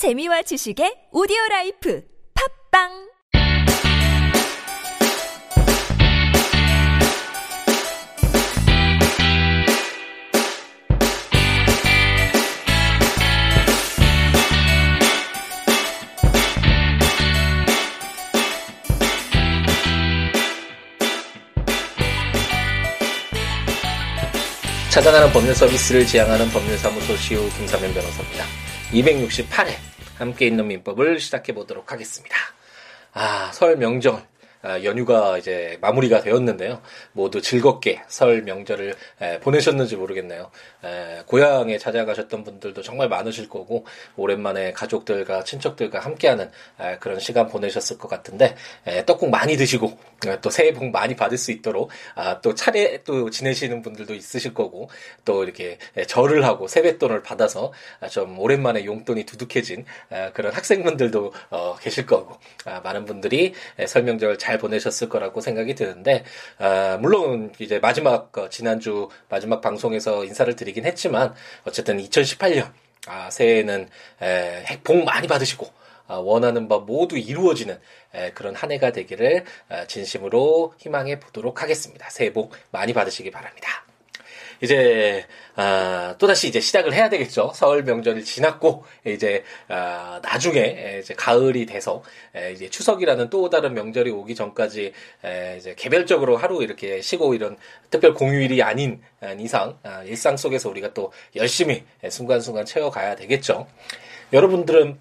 재미와 지식의 오디오 라이프 팟빵 찾아가는 법률 서비스를 지향하는 법률사무소 시우 김삼연 변호사입니다. 268회 함께 있는 민법을 시작해 보도록 하겠습니다. 아, 설 명절 아, 연휴가 이제 마무리가 되었는데요. 모두 즐겁게 설 명절을 보내셨는지 모르겠네요. 고향에 찾아가셨던 분들도 정말 많으실 거고 오랜만에 가족들과 친척들과 함께하는 그런 시간 보내셨을 것 같은데 떡국 많이 드시고 또 새해 복 많이 받을 수 있도록 아, 또 차례 또 지내시는 분들도 있으실 거고 또 이렇게 절을 하고 세뱃돈을 받아서 좀 오랜만에 용돈이 두둑해진 그런 학생분들도 어, 계실 거고 아, 많은 분들이 설명절 잘 보내셨을 거라고 생각이 드는데 아, 물론 이제 마지막 어, 지난주 마지막 방송에서 인사를 드리긴 했지만 어쨌든 2018년 아, 새해에는 에, 복 많이 받으시고 아, 원하는 바 모두 이루어지는 그런 한 해가 되기를 아, 진심으로 희망해 보도록 하겠습니다. 새해 복 많이 받으시기 바랍니다. 이제 아, 또 다시 이제 시작을 해야 되겠죠. 설 명절이 지났고 이제 아, 나중에 이제 가을이 돼서 이제 추석이라는 또 다른 명절이 오기 전까지 이제 개별적으로 하루 이렇게 쉬고 이런 특별 공휴일이 아닌 이상 아, 일상 속에서 우리가 또 열심히 순간순간 채워가야 되겠죠. 여러분들은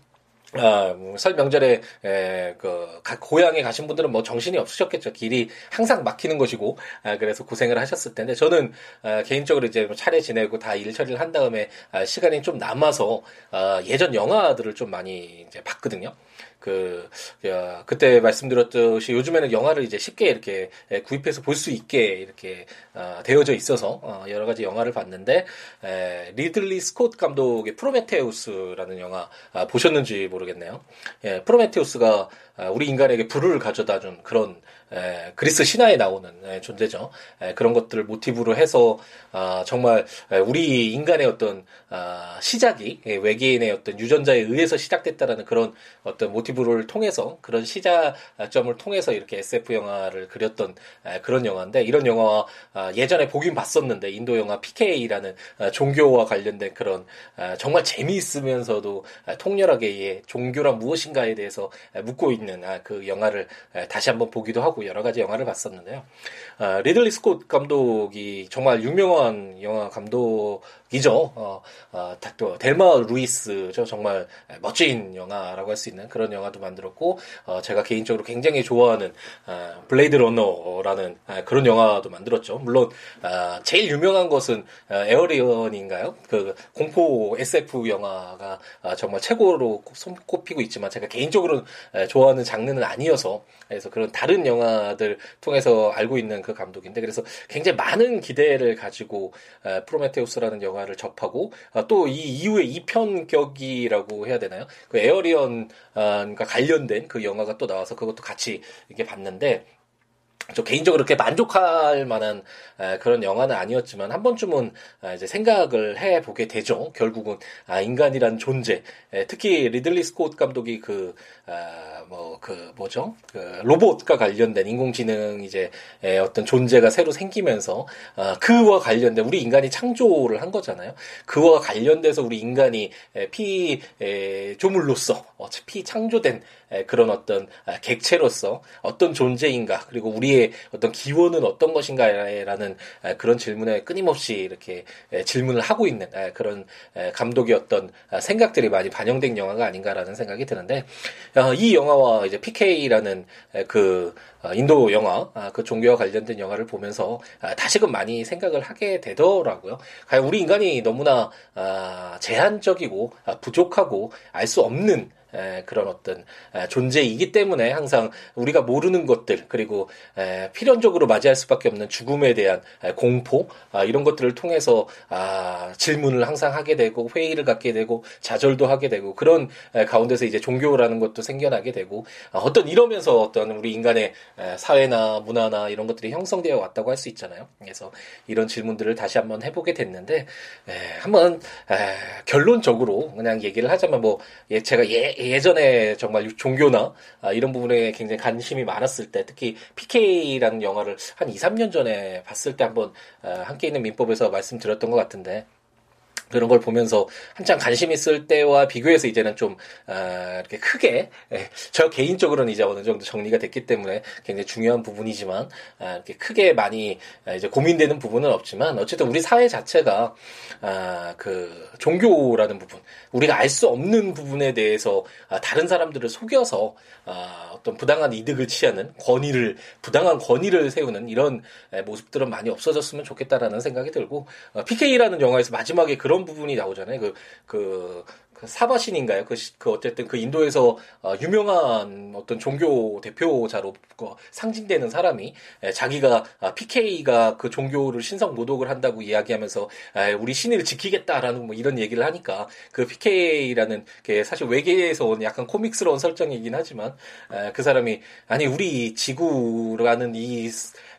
아, 뭐, 설 명절에, 에, 그, 가, 고향에 가신 분들은 뭐 정신이 없으셨겠죠. 길이 항상 막히는 것이고, 아, 그래서 고생을 하셨을 텐데, 저는, 아, 개인적으로 이제 뭐 차례 지내고 다 일 처리를 한 다음에, 아, 시간이 좀 남아서, 아, 예전 영화들을 좀 많이 이제 봤거든요. 그, 야, 그때 말씀드렸듯이 요즘에는 영화를 이제 쉽게 이렇게 구입해서 볼 수 있게 이렇게 어, 되어져 있어서 어, 여러 가지 영화를 봤는데 에, 리들리 스콧 감독의 프로메테우스라는 영화 아, 보셨는지 모르겠네요. 예, 프로메테우스가 아, 우리 인간에게 불을 가져다 준 그런 에, 그리스 신화에 나오는 에, 존재죠. 에, 그런 것들을 모티브로 해서 아, 정말 우리 인간의 어떤 아, 시작이 외계인의 어떤 유전자에 의해서 시작됐다라는 그런 어떤 모티브를 통해서 그런 시작점을 통해서 이렇게 SF 영화를 그렸던 그런 영화인데 이런 영화 아, 예전에 보긴 봤었는데 인도 영화 PK라는 아, 종교와 관련된 그런 아, 정말 재미있으면서도 통렬하게 종교란 무엇인가에 대해서 묻고 있는 그 영화를 다시 한번 보기도 하고 여러 가지 영화를 봤었는데요. 리들리 스콧 감독이 정말 유명한 영화 감독 이죠. 어, 어, 또 델마 루이스죠. 정말 멋진 영화라고 할 수 있는 그런 영화도 만들었고 어, 제가 개인적으로 굉장히 좋아하는 어, 블레이드 러너라는 어, 그런 영화도 만들었죠. 물론 어, 제일 유명한 것은 어, 에이리언인가요? 그 공포 SF 영화가 어, 정말 최고로 손꼽히고 있지만 제가 개인적으로 좋아하는 장르는 아니어서 그래서 그런 다른 영화들 통해서 알고 있는 그 감독인데 그래서 굉장히 많은 기대를 가지고 프로메테우스라는 영화 를 접하고 또 이 이후에 이편격이라고 해야 되나요? 그 에어리언과 관련된 그 영화가 또 나와서 그것도 같이 이렇게 봤는데 저 개인적으로 그렇게 만족할 만한 그런 영화는 아니었지만 한 번쯤은 이제 생각을 해 보게 되죠. 결국은 아, 인간이란 존재, 특히 리들리 스콧 감독이 그 뭐그 그 뭐죠? 그 로봇과 관련된 인공지능 이제 어떤 존재가 새로 생기면서 어, 그와 관련된 우리 인간이 창조를 한 거잖아요. 그와 관련돼서 우리 인간이 피 조물로서 피 창조된 그런 어떤 아, 객체로서 어떤 존재인가 그리고 우리의 어떤 기원은 어떤 것인가라는 그런 질문에 끊임없이 이렇게 질문을 하고 있는 그런 감독의 어떤 생각들이 많이 반영된 영화가 아닌가라는 생각이 드는데 어, 이 영화와 이제 PK라는 그 어, 인도 영화, 아, 그 종교와 관련된 영화를 보면서 아, 다시금 많이 생각을 하게 되더라고요. 우리 인간이 너무나 제한적이고 부족하고 알 수 없는 에, 그런 어떤 에, 존재이기 때문에 항상 우리가 모르는 것들 그리고 에, 필연적으로 맞이할 수밖에 없는 죽음에 대한 에, 공포 아, 이런 것들을 통해서 아, 질문을 항상 하게 되고 회의를 갖게 되고 좌절도 하게 되고 그런 에, 가운데서 이제 종교라는 것도 생겨나게 되고 아, 어떤 이러면서 어떤 우리 인간의 에, 사회나 문화나 이런 것들이 형성되어 왔다고 할 수 있잖아요. 그래서 이런 질문들을 다시 한번 해보게 됐는데 에, 한번 에, 결론적으로 그냥 얘기를 하자면 뭐 예, 제가 예, 예전에 정말 종교나 아, 이런 부분에 굉장히 관심이 많았을 때 특히 PK라는 영화를 한 2, 3년 전에 봤을 때 한번 아, 함께 있는 민법에서 말씀드렸던 것 같은데 그런 걸 보면서 한창 관심 있을 때와 비교해서 이제는 좀 아, 이렇게 크게 예, 저 개인적으로는 이제 어느 정도 정리가 됐기 때문에 굉장히 중요한 부분이지만 아, 이렇게 크게 많이 아, 이제 고민되는 부분은 없지만 어쨌든 우리 사회 자체가 아, 그 종교라는 부분 우리가 알 수 없는 부분에 대해서 아, 다른 사람들을 속여서 아, 어떤 부당한 이득을 취하는 권위를 부당한 권위를 세우는 이런 에, 모습들은 많이 없어졌으면 좋겠다라는 생각이 들고 어, PK라는 영화에서 마지막에 그런 부분이 나오잖아요. 그, 그, 그 사바신인가요? 그, 시- 그 어쨌든 그 인도에서 어, 유명한 어떤 종교 대표자로 그 상징되는 사람이 에, 자기가 아, PK가 그 종교를 신성 모독을 한다고 이야기하면서 아, 우리 신을 지키겠다라는 뭐 이런 얘기를 하니까 그 PK라는 게 사실 외계에서 온 약간 코믹스러운 설정이긴 하지만 에, 그 사람이 아니 우리 지구라는 이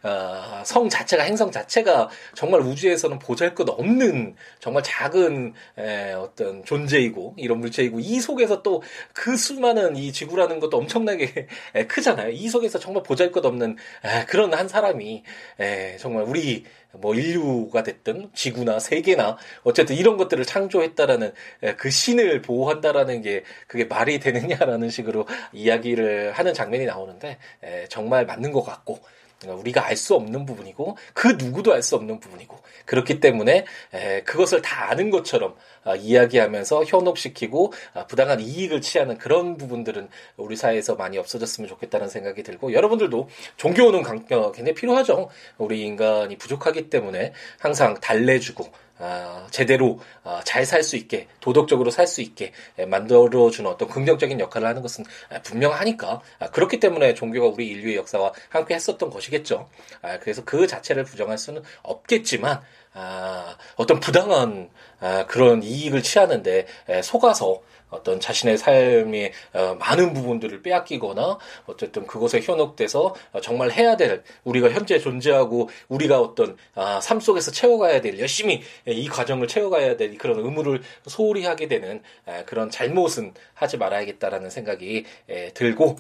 어, 성 자체가 행성 자체가 정말 우주에서는 보잘것 없는 정말 작은 에, 어떤 존재이고 이런 물체이고 이 속에서 또 그 수많은 이 지구라는 것도 엄청나게 에, 크잖아요. 이 속에서 정말 보잘것없는 에, 그런 한 사람이 에, 정말 우리 뭐 인류가 됐든 지구나 세계나 어쨌든 이런 것들을 창조했다라는 에, 그 신을 보호한다라는 게 그게 말이 되느냐라는 식으로 이야기를 하는 장면이 나오는데 에, 정말 맞는 것 같고 우리가 알 수 없는 부분이고 그 누구도 알 수 없는 부분이고 그렇기 때문에 에, 그것을 다 아는 것처럼 아, 이야기하면서 현혹시키고 아, 부당한 이익을 취하는 그런 부분들은 우리 사회에서 많이 없어졌으면 좋겠다는 생각이 들고 여러분들도 종교는 강- 어, 굉장히 필요하죠. 우리 인간이 부족하기 때문에 항상 달래주고 아, 제대로 잘 살 수 있게 도덕적으로 살 수 있게 에, 만들어주는 어떤 긍정적인 역할을 하는 것은 아, 분명하니까 아, 그렇기 때문에 종교가 우리 인류의 역사와 함께 했었던 것이겠죠. 아, 그래서 그 자체를 부정할 수는 없겠지만 아, 어떤 부당한 아, 그런 이익을 취하는데 에, 속아서 어떤 자신의 삶의 어, 많은 부분들을 빼앗기거나 어쨌든 그것에 현혹돼서 어, 정말 해야 될 우리가 현재 존재하고 우리가 어떤 아, 삶 속에서 채워가야 될 열심히 이 과정을 채워가야 될 그런 의무를 소홀히 하게 되는 에, 그런 잘못은 하지 말아야겠다라는 생각이 에, 들고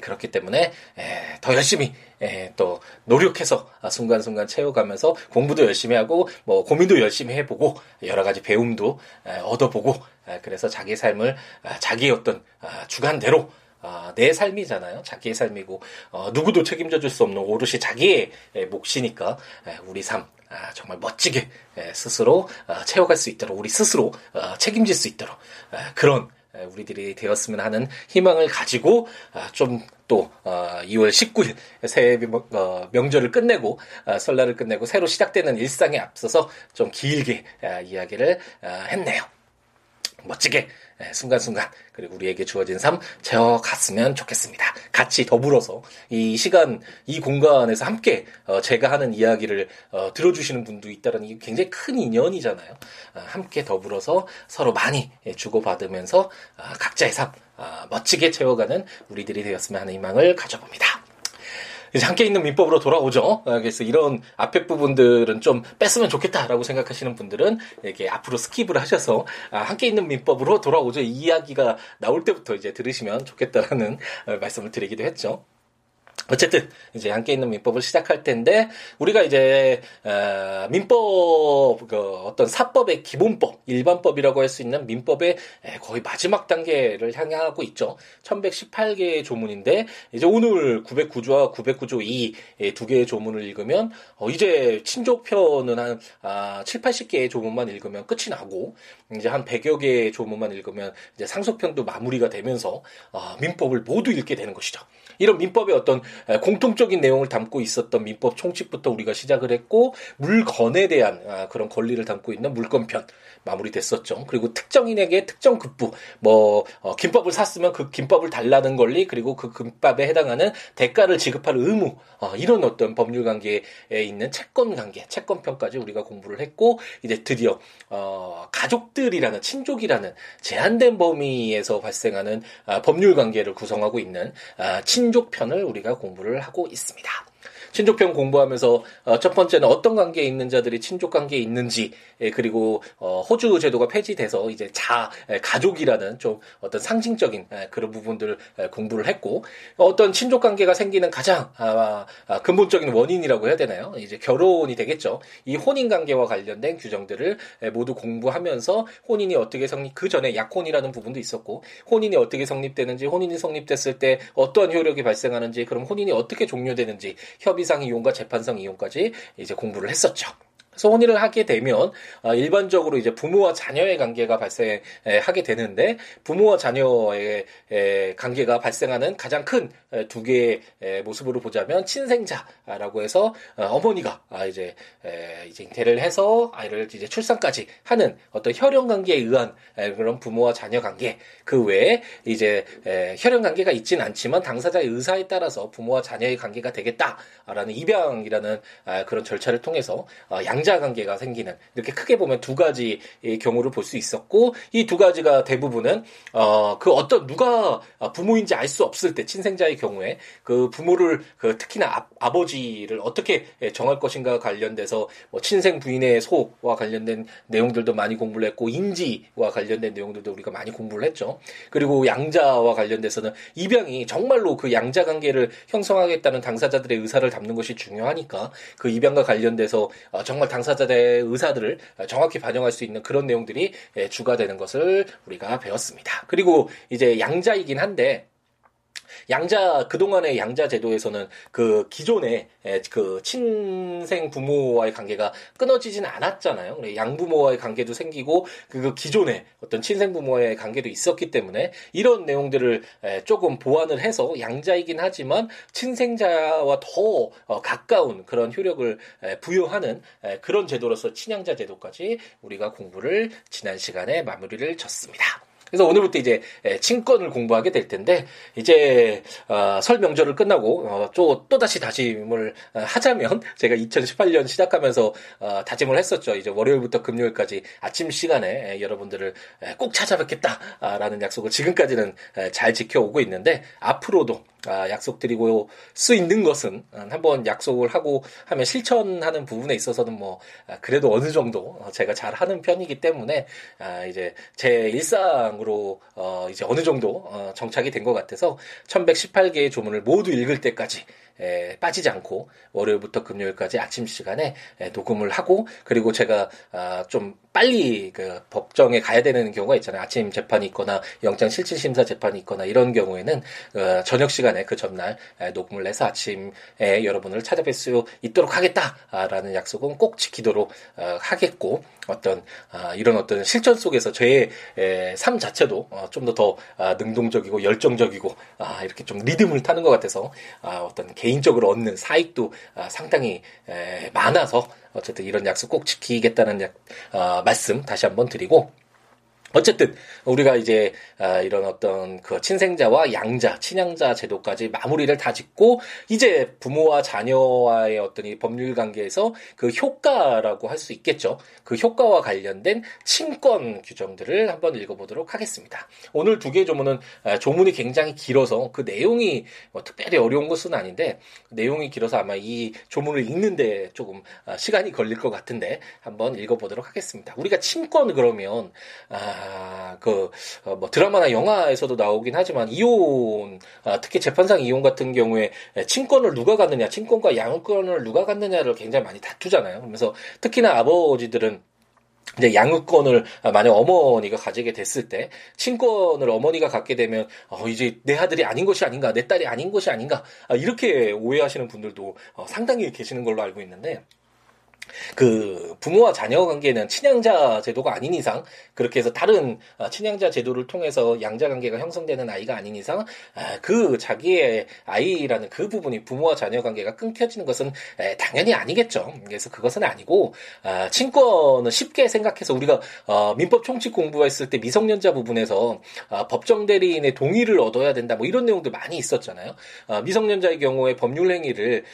그렇기 때문에 에, 더 열심히 에, 또 노력해서 아, 순간순간 채워가면서 공부도 열심히 하고 뭐 고민도 열심히 해보고 여러 가지 배움도 에, 얻어보고 에, 그래서 자기 삶을 아, 자기의 어떤 아, 주관대로 아, 내 삶이잖아요. 자기의 삶이고 어, 누구도 책임져 줄 수 없는 오롯이 자기의 에, 몫이니까 에, 우리 삶 아, 정말 멋지게 에, 스스로 아, 채워갈 수 있도록 우리 스스로 아, 책임질 수 있도록 아, 그런 에, 우리들이 되었으면 하는 희망을 가지고 아, 좀또 2월 19일 새해 명- 어, 명절을 끝내고 아, 설날을 끝내고 새로 시작되는 일상에 앞서서 좀 길게 아, 이야기를 아, 했네요. 멋지게 예, 순간순간 그리고 우리에게 주어진 삶 채워갔으면 좋겠습니다. 같이 더불어서 이 시간 이 공간에서 함께 어, 제가 하는 이야기를 어, 들어주시는 분도 있다는 게 굉장히 큰 인연이잖아요. 아, 함께 더불어서 서로 많이 예, 주고받으면서 아, 각자의 삶 아, 멋지게 채워가는 우리들이 되었으면 하는 희망을 가져봅니다. 이제 함께 읽는 민법으로 돌아오죠. 아, 그래서 이런 앞에 부분들은 좀 뺐으면 좋겠다라고 생각하시는 분들은 이렇게 앞으로 skip을 하셔서 아, 함께 읽는 민법으로 돌아오죠. 이 이야기가 나올 때부터 이제 들으시면 좋겠다라는 어, 말씀을 드리기도 했죠. 어쨌든 이제 함께 읽는 민법을 시작할 텐데 우리가 이제 어, 민법 그 어떤 사법의 기본법 일반법이라고 할 수 있는 민법의 에, 거의 마지막 단계를 향하고 있죠. 1118개의 조문인데 이제 오늘 909조와 909조 2 두 개의 조문을 읽으면 어, 이제 친족편은 한 아, 7, 80개의 조문만 읽으면 끝이 나고 이제 한 100여 개의 조문만 읽으면 이제 상속편도 마무리가 되면서 아, 민법을 모두 읽게 되는 것이죠. 이런 민법의 어떤 공통적인 내용을 담고 있었던 민법 총칙부터 우리가 시작을 했고 물건에 대한 아, 그런 권리를 담고 있는 물건편 마무리됐었죠. 그리고 특정인에게 특정 급부 뭐 어, 김밥을 샀으면 그 김밥을 달라는 권리 그리고 그 김밥에 해당하는 대가를 지급할 의무 어, 이런 어떤 법률 관계에 있는 채권 관계, 채권편까지 우리가 공부를 했고 이제 드디어 어, 가족들이라는 친족이라는 제한된 범위에서 발생하는 아, 법률 관계를 구성하고 있는 아, 친족 편을 우리가 공부를 하고 있습니다. 친족편 공부하면서 어, 첫 번째는 어떤 관계에 있는 자들이 친족 관계에 있는지 예, 그리고 어, 호주 제도가 폐지돼서 이제 자 예, 가족이라는 좀 어떤 상징적인 예, 그런 부분들을 공부를 했고 어떤 친족 관계가 생기는 가장 아, 아, 근본적인 원인이라고 해야 되나요? 이제 결혼이 되겠죠. 이 혼인 관계와 관련된 규정들을 모두 공부하면서 혼인이 어떻게 성립 그 전에 약혼이라는 부분도 있었고 혼인이 어떻게 성립되는지 혼인이 성립됐을 때 어떠한 효력이 발생하는지 그럼 혼인이 어떻게 종료되는지 협의 상 이용과 재판상 이용까지 이제 공부를 했었죠. 그래서 혼인을 하게 되면 어, 일반적으로 이제 부모와 자녀의 관계가 발생하게 되는데 부모와 자녀의 관계가 발생하는 가장 큰 두 개의 모습으로 보자면 친생자라고 해서 어, 어머니가 아, 이제 이제 잉태를 해서 아이를 이제 출산까지 하는 어떤 혈연 관계에 의한 그런 부모와 자녀 관계. 그 외에 이제 혈연 관계가 있지는 않지만 당사자의 의사에 따라서 부모와 자녀의 관계가 되겠다라는 입양이라는 아, 그런 절차를 통해서 어, 양 양자 관계가 생기는 이렇게 크게 보면 두 가지 경우를 볼 수 있었고 이 두 가지가 대부분은 어 그 어떤 누가 부모인지 알 수 없을 때 친생자의 경우에 그 부모를 그 특히나 아, 버지를 어떻게 정할 것인가 관련돼서 뭐 친생 부인의 소와 관련된 내용들도 많이 공부를 했고 인지와 관련된 내용들도 우리가 많이 공부를 했죠. 그리고 양자와 관련돼서는 입양이 정말로 그 양자 관계를 형성하겠다는 당사자들의 의사를 담는 것이 중요하니까 그 입양과 관련돼서 어, 정말 당사자의 의사들을 정확히 반영할 수 있는 그런 내용들이 예, 주가 되는 것을 우리가 배웠습니다. 그리고 이제 양자이긴 한데 양자 그동안의 양자 제도에서는 그 기존의 그 친생 부모와의 관계가 끊어지지는 않았잖아요. 양부모와의 관계도 생기고 그 기존의 어떤 친생 부모와의 관계도 있었기 때문에 이런 내용들을 조금 보완을 해서 양자이긴 하지만 친생자와 더 어, 가까운 그런 효력을 부여하는 그런 제도로서 친양자 제도까지 우리가 공부를 지난 시간에 마무리를 졌습니다. 그래서 오늘부터 이제 친권을 공부하게 될 텐데 이제 어, 설 명절을 끝나고 어, 또, 또 다시 다짐을 어, 하자면 제가 2018년 시작하면서 어, 다짐을 했었죠. 이제 월요일부터 금요일까지 아침 시간에 여러분들을 꼭 찾아뵙겠다라는 약속을 지금까지는 잘 지켜오고 있는데 앞으로도 아, 약속드리고 수 있는 것은 한번 약속을 하고 하면 실천하는 부분에 있어서는 뭐 아, 그래도 어느 정도 제가 잘 하는 편이기 때문에 아, 이제 제 일상으로 어 이제 어느 정도 어 정착이 된 것 같아서 1118개의 조문을 모두 읽을 때까지 에, 빠지지 않고 월요일부터 금요일까지 아침 시간에 에, 녹음을 하고 그리고 제가 아, 좀 빨리 그 법정에 가야 되는 경우가 있잖아요. 아침 재판이 있거나 영장 실질 심사 재판이 있거나 이런 경우에는 어, 저녁 시간에 그 전날 에, 녹음을 해서 아침에 여러분을 찾아뵐 수 있도록 하겠다라는 약속은 꼭 지키도록 어, 하겠고 어떤 아, 이런 어떤 실전 속에서 저의 에, 삶 자체도 어, 좀더더 아, 능동적이고 열정적이고 아, 이렇게 좀 리듬을 타는 것 같아서 아, 어떤 개 인적으로 얻는 사익도 아, 상당히 에, 많아서 어쨌든 이런 약속 꼭 지키겠다는 약, 아, 말씀 다시 한번 드리고 어쨌든 우리가 이제 아, 이런 어떤 그 친생자와 양자, 친양자 제도까지 마무리를 다 짓고 이제 부모와 자녀와의 어떤 이 법률 관계에서 그 효과라고 할 수 있겠죠. 그 효과와 관련된 친권 규정들을 한번 읽어보도록 하겠습니다. 오늘 두 개의 조문은 아, 조문이 굉장히 길어서 그 내용이 뭐 특별히 어려운 것은 아닌데 내용이 길어서 아마 이 조문을 읽는데 조금 아, 시간이 걸릴 것 같은데 한번 읽어보도록 하겠습니다. 우리가 친권 그러면 아, 아, 그, 어, 뭐 드라마나 영화에서도 나오긴 하지만, 이혼, 아, 특히 재판상 이혼 같은 경우에 친권을 누가 갖느냐, 친권과 양육권을 누가 갖느냐를 굉장히 많이 다투잖아요. 그러면서 특히나 아버지들은 이제 양육권을 만약 어머니가 가지게 됐을 때 친권을 어머니가 갖게 되면 어 이제 내 아들이 아닌 것이 아닌가 내 딸이 아닌 것이 아닌가 아, 이렇게 오해하시는 분들도 어 상당히 계시는 걸로 알고 있는데 그 부모와 자녀 관계는 친양자 제도가 아닌 이상 그렇게 해서 다른 어, 친양자 제도를 통해서 양자 관계가 형성되는 아이가 아닌 이상 아, 그 자기의 아이라는 그 부분이 부모와 자녀 관계가 끊겨지는 것은 당연히 아니겠죠. 그래서 그것은 아니고 아, 친권은 쉽게 생각해서 우리가 어, 민법 총칙 공부했을 때 미성년자 부분에서 아, 법정 대리인의 동의를 얻어야 된다 뭐 이런 내용들 많이 있었잖아요. 미성년자의 경우에 법률 행위를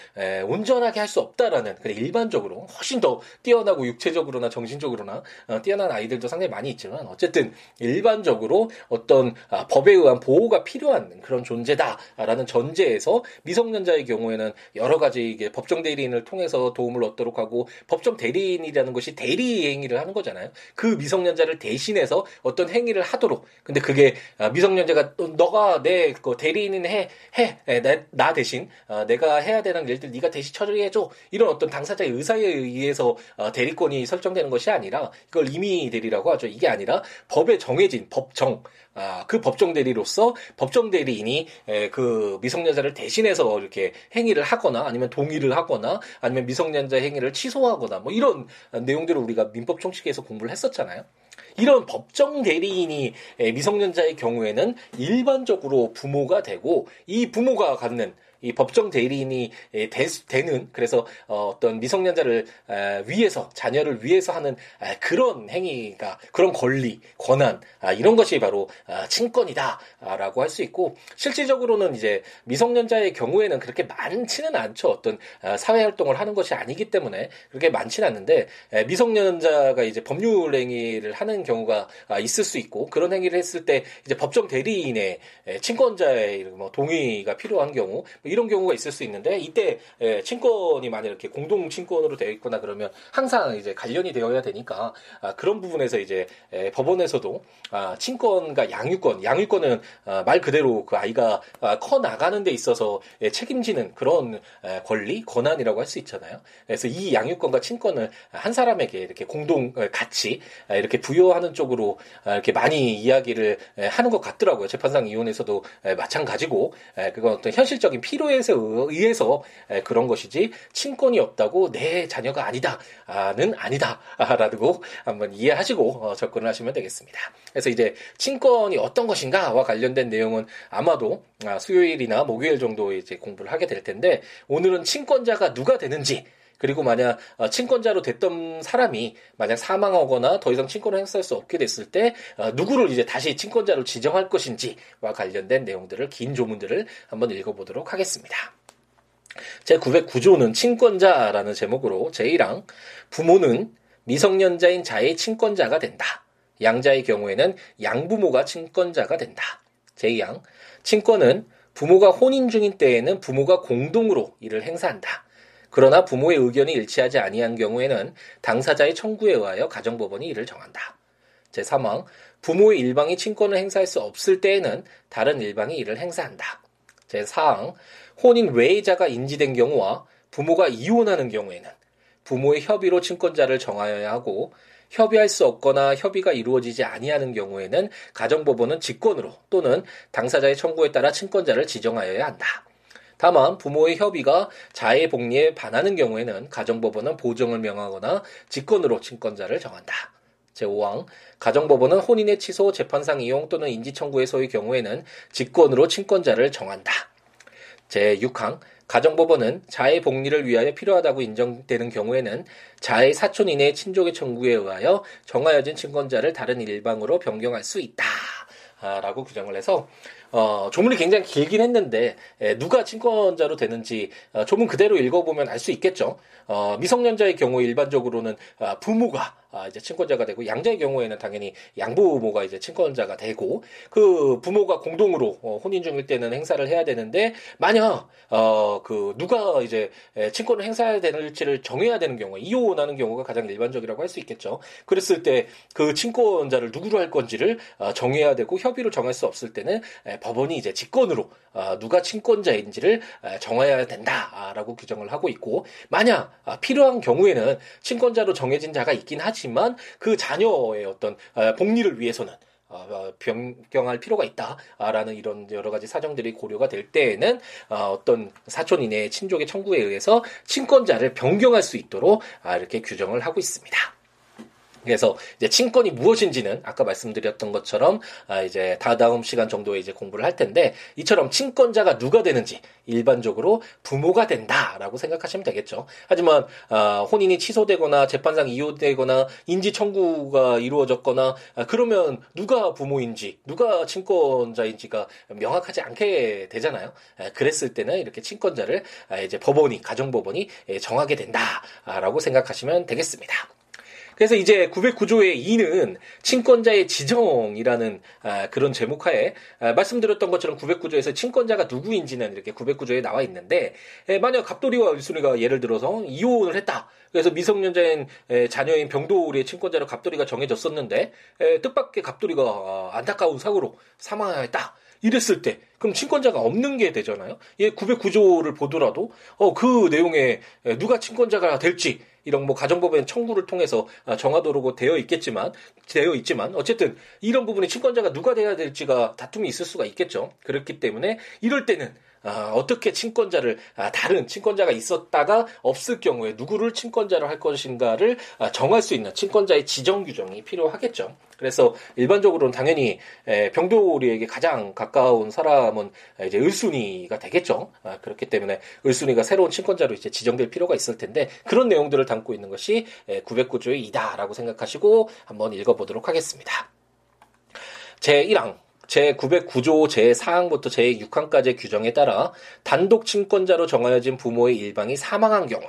온전하게 할 수 없다라는 일반적으로 훨씬 더 뛰어나고 육체적으로나 정신적으로나 어, 뛰어난 아이들도 상당히 많이 있지만 어쨌든 일반적으로 어떤 아, 법에 의한 보호가 필요한 그런 존재다라는 전제에서 미성년자의 경우에는 여러 가지 이게 법정 대리인을 통해서 도움을 얻도록 하고 법정 대리인이라는 것이 대리 행위를 하는 거잖아요. 그 미성년자를 대신해서 어떤 행위를 하도록 근데 그게 아, 미성년자가 너가 내 그 대리인은 해 해나 대신 어, 내가 해야 되는 일들 네가 대신 처리해 줘 이런 어떤 당사자의 의사에 의해 서 어, 대리권이 설정되는 것이 아니라 이걸 임의 대리라고 하죠. 이게 아니라 법에 정해진 법정 아, 그 법정 대리로서 법정 대리인이 에, 그 미성년자를 대신해서 이렇게 행위를 하거나 아니면 동의를 하거나 아니면 미성년자 행위를 취소하거나 뭐 이런 내용들을 우리가 민법 총칙에서 공부를 했었잖아요. 이런 법정 대리인이 미성년자의 경우에는 일반적으로 부모가 되고 이 부모가 갖는 이 법정 대리인이 되 는 그래서 어, 떤 미성년자를 위해서 자녀를 위해서 하는 그런 행위가 그런 권리 권한 아, 이런 것이 바로 아, 친권이다라고 할 수 있고 실질적으로는 이제 미성년자의 경우에는 그렇게 많지는 않죠. 어떤 아, 사회 활동을 하는 것이 아니기 때문에 그렇게 많지는 않는데 미성년자가 이제 법률 행위를 하는 경우가 있을 수 있고 그런 행위를 했을 때 이제 법정 대리인의 친권자의 뭐 동의가 필요한 경우 뭐 이런 경우가 있을 수 있는데 이때 예, 친권이 만약 이렇게 공동 친권으로 되어 있거나 그러면 항상 이제 관련이 되어야 되니까 아, 그런 부분에서 이제 예, 법원에서도 아, 친권과 양육권, 양육권은 아, 말 그대로 그 아이가 아, 커 나가는 데 있어서 예, 책임지는 그런 예, 권리, 권한이라고 할 수 있잖아요. 그래서 이 양육권과 친권을 한 사람에게 이렇게 공동 어, 같이 아, 이렇게 부여하는 쪽으로 아, 이렇게 많이 이야기를 예, 하는 것 같더라고요. 재판상 이혼에서도 예, 마찬가지고 그건 어떤 현실적인 필요 필요에 의해서 그런 것이지 친권이 없다고 내 자녀가 아니다는 아니다라고 한번 이해하시고 어, 접근을 하시면 되겠습니다. 그래서 이제 친권이 어떤 것인가와 관련된 내용은 아마도 아, 수요일이나 목요일 정도 이제 공부를 하게 될 텐데 오늘은 친권자가 누가 되는지 그리고 만약 어, 친권자로 됐던 사람이 만약 사망하거나 더 이상 친권을 행사할 수 없게 됐을 때 어, 누구를 이제 다시 친권자로 지정할 것인지와 관련된 내용들을 긴 조문들을 한번 읽어보도록 하겠습니다. 제 909조는 친권자라는 제목으로 제1항 부모는 미성년자인 자의 친권자가 된다. 양자의 경우에는 양부모가 친권자가 된다. 제2항 친권은 부모가 혼인 중인 때에는 부모가 공동으로 이를 행사한다. 그러나 부모의 의견이 일치하지 아니한 경우에는 당사자의 청구에 의하여 가정법원이 이를 정한다. 제3항 부모의 일방이 친권을 행사할 수 없을 때에는 다른 일방이 이를 행사한다. 제4항 혼인 외의자가 인지된 경우와 부모가 이혼하는 경우에는 부모의 협의로 친권자를 정하여야 하고 협의할 수 없거나 협의가 이루어지지 아니하는 경우에는 가정법원은 직권으로 또는 당사자의 청구에 따라 친권자를 지정하여야 한다. 다만 부모의 협의가 자해 복리에 반하는 경우에는 가정법원은 보정을 명하거나 직권으로 친권자를 정한다. 제5항 가정법원은 혼인의 취소, 재판상 이용 또는 인지 청구의 소의 경우에는 직권으로 친권자를 정한다. 제6항 가정법원은 자해 복리를 위하여 필요하다고 인정되는 경우에는 자해 사촌인의 친족의 청구에 의하여 정하여진 친권자를 다른 일방으로 변경할 수 있다. 라고 규정을 해서 어, 조문이 굉장히 길긴 했는데 에, 누가 친권자로 되는지 어, 조문 그대로 읽어보면 알 수 있겠죠. 어, 미성년자의 경우 일반적으로는 아, 부모가 아, 이제 친권자가 되고 양자의 경우에는 당연히 양부모가 이제 친권자가 되고 그 부모가 공동으로 어, 혼인 중일 때는 행사를 해야 되는데 만약 어 그 누가 이제 친권을 행사해야 되는지를 정해야 되는 경우 이혼하는 경우가 가장 일반적이라고 할 수 있겠죠. 그랬을 때 그 친권자를 누구로 할 건지를 어, 정해야 되고 협의로 정할 수 없을 때는 법원이 이제 직권으로 어, 누가 친권자인지를 정해야 된다라고 규정을 하고 있고 만약 아, 필요한 경우에는 친권자로 정해진 자가 있긴 하지. 하지만 그 자녀의 어떤 아, 복리를 위해서는 어, 변경할 필요가 있다라는 이런 여러 가지 사정들이 고려가 될 때에는 어, 떤 사촌 이내의 친족의 청구에 의해서 친권자를 변경할 수 있도록 아, 이렇게 규정을 하고 있습니다. 그래서 이제 친권이 무엇인지는 아까 말씀드렸던 것처럼 아 이제 다다음 시간 정도에 이제 공부를 할 텐데 이처럼 친권자가 누가 되는지 일반적으로 부모가 된다라고 생각하시면 되겠죠. 하지만 아 혼인이 취소되거나 재판상 이혼되거나 인지 청구가 이루어졌거나 아 그러면 누가 부모인지 누가 친권자인지가 명확하지 않게 되잖아요. 아 그랬을 때는 이렇게 친권자를 아 이제 법원이 가정법원이 예, 정하게 된다라고 생각하시면 되겠습니다. 그래서 이제 909조의 2는 친권자의 지정이라는 아, 그런 제목하에 아, 말씀드렸던 것처럼 909조에서 친권자가 누구인지는 이렇게 909조에 나와 있는데 에, 만약 갑돌이와 일순이가 예를 들어서 이혼을 했다. 그래서 미성년자인 에, 자녀인 병돌이의 친권자로 갑돌이가 정해졌었는데 에, 뜻밖의 갑돌이가 아, 안타까운 사고로 사망했다. 이랬을 때 그럼 친권자가 없는 게 되잖아요. 예, 909조를 보더라도 어, 그 내용에 누가 친권자가 될지 이런 뭐 가정법원 청구를 통해서 아, 정하도록 되어 있겠지만 되어 있지만 어쨌든 이런 부분에 친권자가 누가 돼야 될지가 다툼이 있을 수가 있겠죠. 그렇기 때문에 이럴 때는 아, 어떻게 친권자를 아, 다른 친권자가 있었다가 없을 경우에 누구를 친권자로 할 것인가를 아, 정할 수 있는 친권자의 지정 규정이 필요하겠죠. 그래서 일반적으로는 당연히 에, 병도리에게 가장 가까운 사람은 이제 을순이가 되겠죠. 아, 그렇기 때문에 을순이가 새로운 친권자로 이제 지정될 필요가 있을 텐데 그런 내용들을 담고 있는 것이 909조의 이다라고 생각하시고 한번 읽어보도록 하겠습니다. 제1항 제909조 제4항부터 제6항까지의 규정에 따라 단독 친권자로 정하여진 부모의 일방이 사망한 경우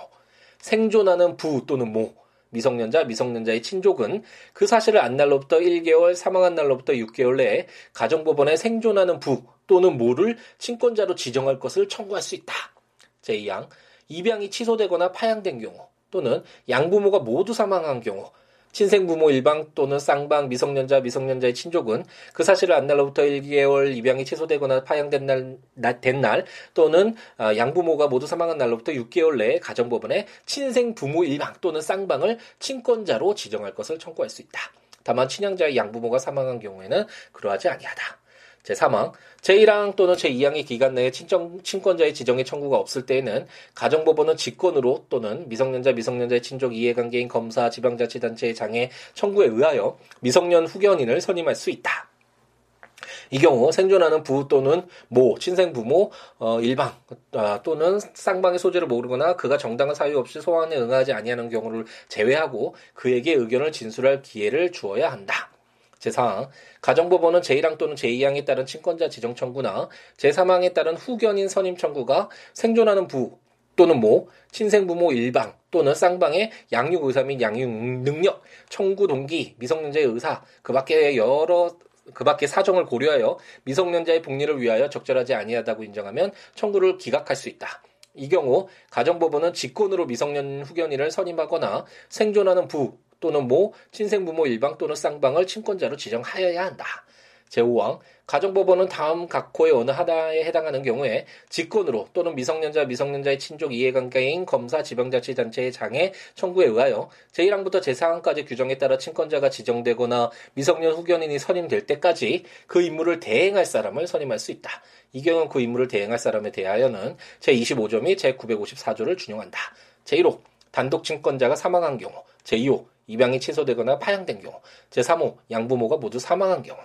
생존하는 부 또는 모 미성년자, 미성년자의 친족은 그 사실을 안 날로부터 1개월, 사망한 날로부터 6개월 내에 가정법원에 생존하는 부 또는 모를 친권자로 지정할 것을 청구할 수 있다. 제2항 입양이 취소되거나 파양된 경우 또는 양부모가 모두 사망한 경우 친생부모 일방 또는 쌍방 미성년자 미성년자의 친족은 그 사실을 안 날로부터 1개월 입양이 취소되거나 파양된 날, 된날 또는 아, 양부모가 모두 사망한 날로부터 6개월 내에 가정법원에 친생부모 일방 또는 쌍방을 친권자로 지정할 것을 청구할 수 있다. 다만 친양자의 양부모가 사망한 경우에는 그러하지 아니하다. 제3항, 제1항 또는 제2항의 기간 내에 친정, 친권자의 지정의 청구가 없을 때에는 가정법원은 직권으로 또는 미성년자, 미성년자의 친족 이해관계인 검사, 지방자치단체의 장애 청구에 의하여 미성년 후견인을 선임할 수 있다. 이 경우 생존하는 부 또는 모, 친생부모, 어, 일방 어, 또는 쌍방의 소재를 모르거나 그가 정당한 사유 없이 소환에 응하지 아니하는 경우를 제외하고 그에게 의견을 진술할 기회를 주어야 한다. 제4항 가정법원은 제1항 또는 제2항에 따른 친권자 지정 청구나 제3항에 따른 후견인 선임 청구가 생존하는 부 또는 모, 친생부모 일방 또는 쌍방의 양육 의사 및 양육 능력, 청구 동기, 미성년자의 의사, 그 밖에 여러 그 밖에 사정을 고려하여 미성년자의 복리를 위하여 적절하지 아니하다고 인정하면 청구를 기각할 수 있다. 이 경우 가정법원은 직권으로 미성년 후견인을 선임하거나 생존하는 부 또는 모, 친생부모 일방 또는 쌍방을 친권자로 지정하여야 한다. 제5항 가정법원은 다음 각호의 어느 하나에 해당하는 경우에 직권으로 또는 미성년자 미성년자의 친족 이해관계인 검사 지방자치단체의 장애 청구에 의하여 제1항부터 제4항까지 규정에 따라 친권자가 지정되거나 미성년 후견인이 선임될 때까지 그 임무를 대행할 사람을 선임할 수 있다. 이 경우 그 임무를 대행할 사람에 대하여는 제25조 및 제954조를 준용한다. 제1호 단독 친권자가 사망한 경우 제2호 입양이 취소되거나 파양된 경우, 제3호 양부모가 모두 사망한 경우,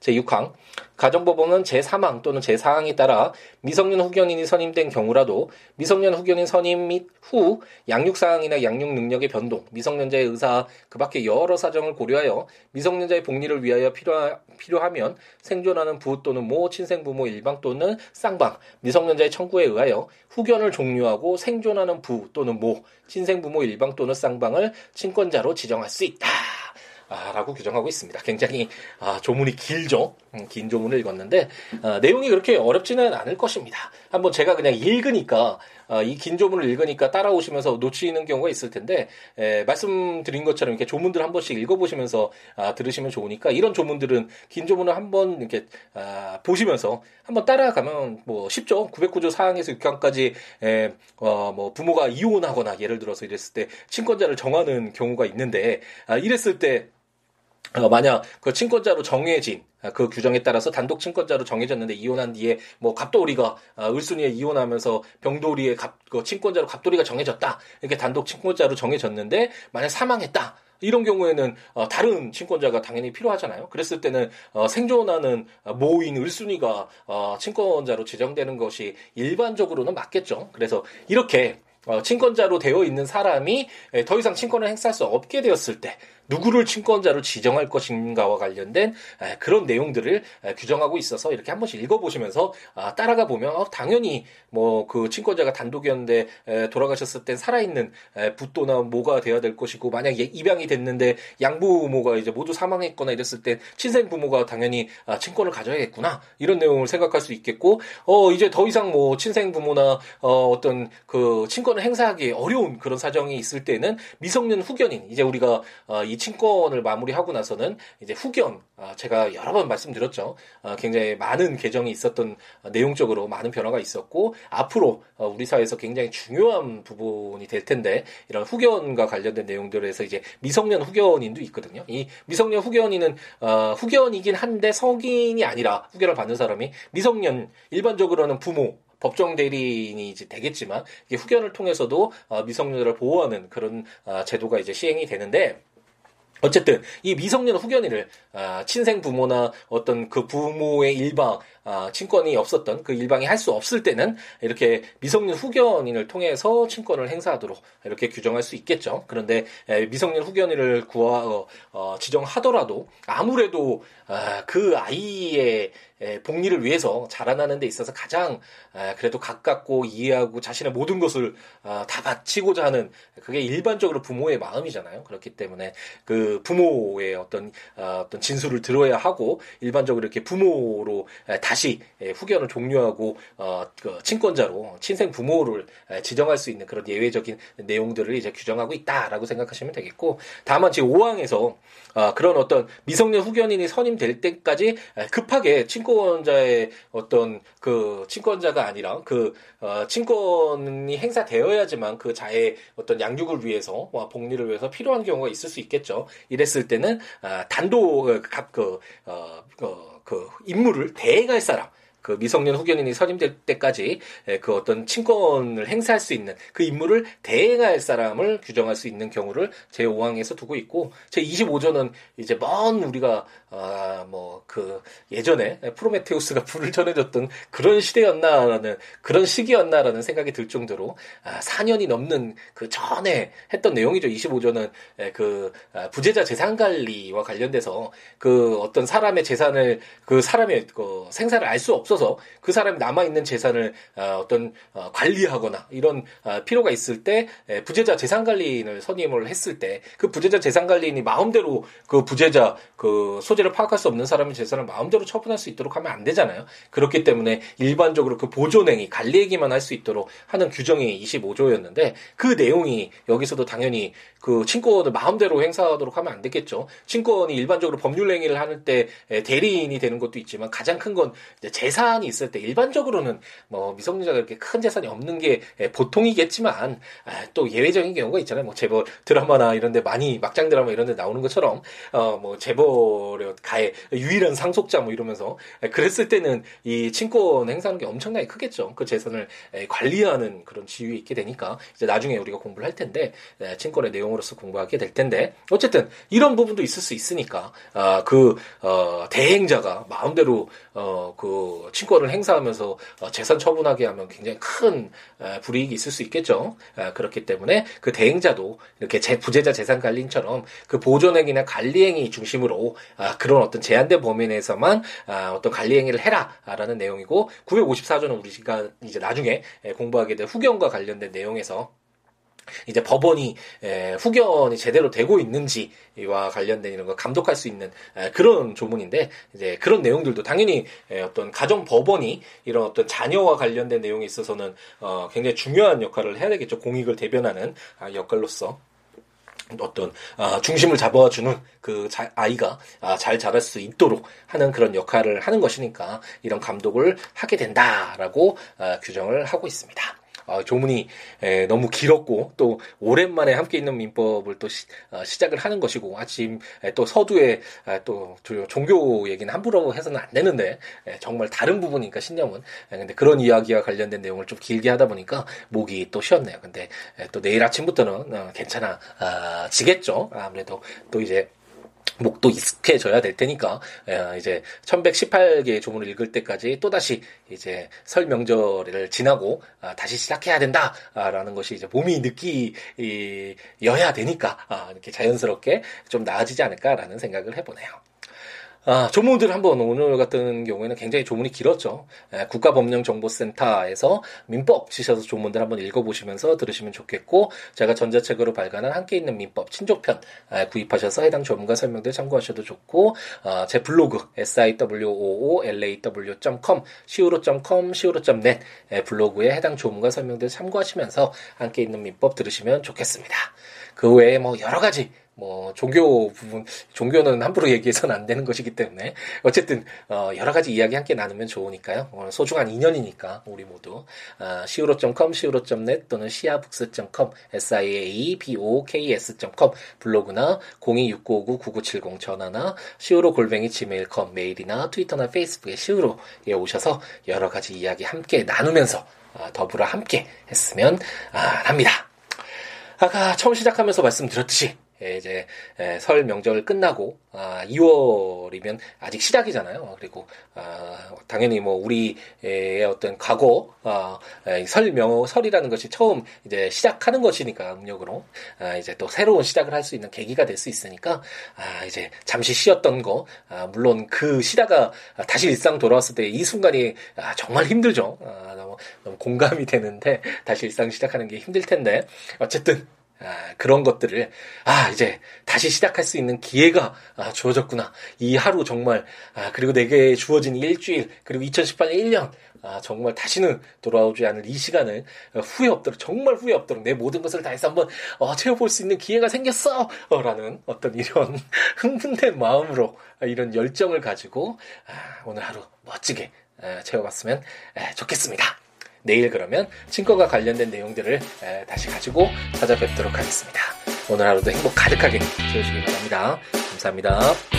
제6항 가정법원은 제3항 또는 제4항에 따라 미성년 후견인이 선임된 경우라도 미성년 후견인 선임 및 후 양육 사항이나 양육 능력의 변동, 미성년자의 의사 그 밖에 여러 사정을 고려하여 미성년자의 복리를 위하여 필요하, 필요하면 생존하는 부 또는 모 친생부모 일방 또는 쌍방 미성년자의 청구에 의하여 후견을 종료하고 생존하는 부 또는 모 친생부모 일방 또는 쌍방을 친권자로 지정할 수 있다. 아, 라고 규정하고 있습니다. 굉장히 아, 조문이 길죠. 음, 긴 조문을 읽었는데 아, 내용이 그렇게 어렵지는 않을 것입니다. 한번 제가 그냥 읽으니까 아, 이 긴 조문을 읽으니까 따라오시면서 놓치는 경우가 있을 텐데 에, 말씀드린 것처럼 이렇게 조문들 한 번씩 읽어보시면서 아, 들으시면 좋으니까 이런 조문들은 긴 조문을 한번 이렇게 아, 보시면서 한번 따라가면 뭐 쉽죠. 909조 사항에서 6항까지 에, 어, 뭐 부모가 이혼하거나 예를 들어서 이랬을 때 친권자를 정하는 경우가 있는데 아, 이랬을 때 어, 만약 그 친권자로 정해진 아, 그 규정에 따라서 단독 친권자로 정해졌는데 이혼한 뒤에 뭐 갑돌이가 아, 을순이에 이혼하면서 병돌이의 갑, 그 친권자로 갑돌이가 정해졌다 이렇게 단독 친권자로 정해졌는데 만약 사망했다 이런 경우에는 어, 다른 친권자가 당연히 필요하잖아요. 그랬을 때는 어, 생존하는 모인 을순이가 어, 친권자로 지정되는 것이 일반적으로는 맞겠죠. 그래서 이렇게 어, 친권자로 되어 있는 사람이 더 이상 친권을 행사할 수 없게 되었을 때 누구를 친권자로 지정할 것인가와 관련된 그런 내용들을 규정하고 있어서 이렇게 한 번씩 읽어보시면서 아, 따라가 보면 어, 당연히 뭐 그 친권자가 단독이었는데 돌아가셨을 땐 살아있는 붓도나 모가 되어야 될 것이고 만약 입양이 됐는데 양부모가 이제 모두 사망했거나 이랬을 때 친생 부모가 당연히 아, 친권을 가져야겠구나 이런 내용을 생각할 수 있겠고 어 이제 더 이상 뭐 친생 부모나 어 어떤 그 친권을 행사하기 어려운 그런 사정이 있을 때는 미성년 후견인 이제 우리가 어, 이 친권을 마무리하고 나서는 이제 후견 아, 제가 여러 번 말씀드렸죠. 아, 굉장히 많은 개정이 있었던 내용적으로 많은 변화가 있었고 앞으로 어, 우리 사회에서 굉장히 중요한 부분이 될 텐데 이런 후견과 관련된 내용들에서 이제 미성년 후견인도 있거든요. 이 미성년 후견인은 어, 후견이긴 한데 성인이 아니라 후견을 받는 사람이 미성년 일반적으로는 부모 법정 대리인이 이제 되겠지만 이게 후견을 통해서도 어, 미성년자를 보호하는 그런 제도가 이제 시행이 되는데 어쨌든 이 미성년 후견인을 아, 친생 부모나 어떤 그 부모의 일방 아, 친권이 없었던 그 일방이 할 수 없을 때는 이렇게 미성년 후견인을 통해서 친권을 행사하도록 이렇게 규정할 수 있겠죠. 그런데 에, 미성년 후견인을 구하 어, 어, 지정하더라도 아무래도 아, 그 아이의 에, 복리를 위해서 자라나는 데 있어서 가장 아, 그래도 가깝고 이해하고 자신의 모든 것을 아, 다 바치고자 하는 그게 일반적으로 부모의 마음이잖아요. 그렇기 때문에 그 부모의 어떤 아, 어떤 진술을 들어야 하고 일반적으로 이렇게 부모로 다시 후견을 종료하고 어, 그 친권자로 친생 부모를 지정할 수 있는 그런 예외적인 내용들을 이제 규정하고 있다라고 생각하시면 되겠고 다만 지금 5항에서 어, 그런 어떤 미성년 후견인이 선임될 때까지 급하게 친권자의 어떤 그 친권자가 아니라 그 어, 친권이 행사되어야지만 그 자의 어떤 양육을 위해서 복리를 위해서 필요한 경우가 있을 수 있겠죠. 이랬을 때는 아, 단독 그, 그, 어, 그, 그 임무를 대행할 사람 그 미성년 후견인이 선임될 때까지 그 어떤 친권을 행사할 수 있는 그 임무를 대행할 사람을 규정할 수 있는 경우를 제5항에서 두고 있고 제 25조는 이제 먼 우리가 아 뭐 그 예전에 프로메테우스가 불을 전해줬던 그런 시대였나라는 그런 시기였나라는 생각이 들 정도로 아 4년이 넘는 그 전에 했던 내용이죠. 25조는 그 아, 부재자 재산 관리와 관련돼서 그 어떤 사람의 재산을 그 사람의 그 생사를 알 수 없어서 그 사람이 남아 있는 재산을 어, 어떤 어, 관리하거나 이런 어, 필요가 있을 때 부재자 재산 관리인을 선임을 했을 때 그 부재자 재산 관리인이 마음대로 그 부재자 그 소재 를 파악할 수 없는 사람의 재산을 마음대로 처분할 수 있도록 하면 안 되잖아요. 그렇기 때문에 일반적으로 그 보존행위 관리 얘기만 할 수 있도록 하는 규정이 25조였는데 그 내용이 여기서도 당연히 그 친권을 마음대로 행사하도록 하면 안 되겠죠. 친권이 일반적으로 법률 행위를 하는 때 대리인이 되는 것도 있지만 가장 큰 건 재산 재산이 있을 때 일반적으로는 뭐 미성년자가 그렇게 큰 재산이 없는 게 보통이겠지만 아, 또 예외적인 경우가 있잖아요. 뭐 재벌 드라마나 이런데 많이 막장 드라마 이런데 나오는 것처럼 어 뭐 재벌의 가해 유일한 상속자 뭐 이러면서 그랬을 때는 이 친권 행사하는 게 엄청나게 크겠죠. 그 재산을 관리하는 그런 지위에 있게 되니까 이제 나중에 우리가 공부를 할 텐데 친권의 내용 으로서 공부하게 될 텐데 어쨌든 이런 부분도 있을 수 있으니까 아, 그 어, 대행자가 마음대로 어, 그 친권을 행사하면서 어, 재산 처분하게 하면 굉장히 큰 불이익이 있을 수 있겠죠. 그렇기 때문에 그 대행자도 이렇게 제 부재자 재산 관리인처럼 그 보존행위나 관리행위 중심으로 아, 그런 어떤 제한된 범위 내에서만 아, 어떤 관리행위를 해라라는 내용이고 954조는 우리가 이제 나중에 공부하게 될 후견과 관련된 내용에서 이제 법원이 에, 후견이 제대로 되고 있는지와 관련된 이런 걸 감독할 수 있는 에, 그런 조문인데 이제 그런 내용들도 당연히 에, 어떤 가정 법원이 이런 어떤 자녀와 관련된 내용에 있어서는 어, 굉장히 중요한 역할을 해야 되겠죠 공익을 대변하는 아, 역할로서 어떤 아, 중심을 잡아주는 그 자, 아이가 아, 잘 자랄 수 있도록 하는 그런 역할을 하는 것이니까 이런 감독을 하게 된다라고 아, 규정을 하고 있습니다. 어, 조문이 에, 너무 길었고 또 오랜만에 함께 있는 민법을 또 시, 어, 작을 하는 것이고 아침 에, 또 서두에 에, 또 종교 얘기는 함부로 해서는 안 되는데 에, 정말 다른 부분이니까 신념은 에, 근데 그런 이야기와 관련된 내용을 좀 길게 하다 보니까 목이 또 쉬었네요. 근데 에, 또 내일 아침부터는 어, 괜찮아 아, 지겠죠. 아무래도 또 이제 목도 익숙해져야 될 테니까 이제 1118개의 조문을 읽을 때까지 또다시 이제 설 명절을 지나고 아, 다시 시작해야 된다라는 것이 이제 몸이 느끼여야 되니까 아, 이렇게 자연스럽게 좀 나아지지 않을까라는 생각을 해보네요. 아, 조문들 한번 오늘 같은 경우에는 굉장히 조문이 길었죠. 예, 국가법령정보센터에서 민법 치셔서 조문들 한번 읽어보시면서 들으시면 좋겠고 제가 전자책으로 발간한 함께 있는 민법 친족편 예, 구입하셔서 해당 조문과 설명들 참고하셔도 좋고 어, 제 블로그 siwoolaw.com siwo.com siwo.net 예, 블로그에 해당 조문과 설명들 참고하시면서 함께 있는 민법 들으시면 좋겠습니다. 그 외에 뭐 여러 가지 뭐 종교 부분 종교는 함부로 얘기해서는 안 되는 것이기 때문에 어쨌든 어, 여러 가지 이야기 함께 나누면 좋으니까요. 어, 소중한 인연이니까 우리 모두 어, siwo.com, siwo.net 또는 siabooks.com, siaboks.com 블로그나 026959-9970 전화나 siwo 골뱅이 gmail.com 메일이나 트위터나 페이스북에 siwo에 오셔서 여러 가지 이야기 함께 나누면서 어, 더불어 함께 했으면 아, 합니다. 아까 처음 시작하면서 말씀드렸듯이 예, 이제 예, 설 명절 끝나고 아, 2월이면 아직 시작이잖아요. 그리고 아, 당연히 뭐 우리의 어떤 과거 아, 예, 설명 설이라는 것이 처음 이제 시작하는 것이니까 음력으로 아, 이제 또 새로운 시작을 할 수 있는 계기가 될 수 있으니까 아, 이제 잠시 쉬었던 거 아, 물론 그 쉬다가 다시 일상 돌아왔을 때 이 순간이 아, 정말 힘들죠. 아, 너무 공감이 되는데 다시 일상 시작하는 게 힘들 텐데 어쨌든 아, 그런 것들을 아 이제 다시 시작할 수 있는 기회가 아, 주어졌구나 이 하루 정말 아, 그리고 내게 주어진 일주일 그리고 2018년 1년 아, 정말 다시는 돌아오지 않을 이 시간을 후회 없도록 정말 후회 없도록 내 모든 것을 다해서 한번 어, 채워볼 수 있는 기회가 생겼어 어, 라는 어떤 이런 흥분된 마음으로 이런 열정을 가지고 아, 오늘 하루 멋지게 아, 채워봤으면 아, 좋겠습니다. 내일 그러면 친구와 관련된 내용들을 다시 가지고 찾아뵙도록 하겠습니다. 오늘 하루도 행복 가득하게 채우시기 바랍니다. 감사합니다.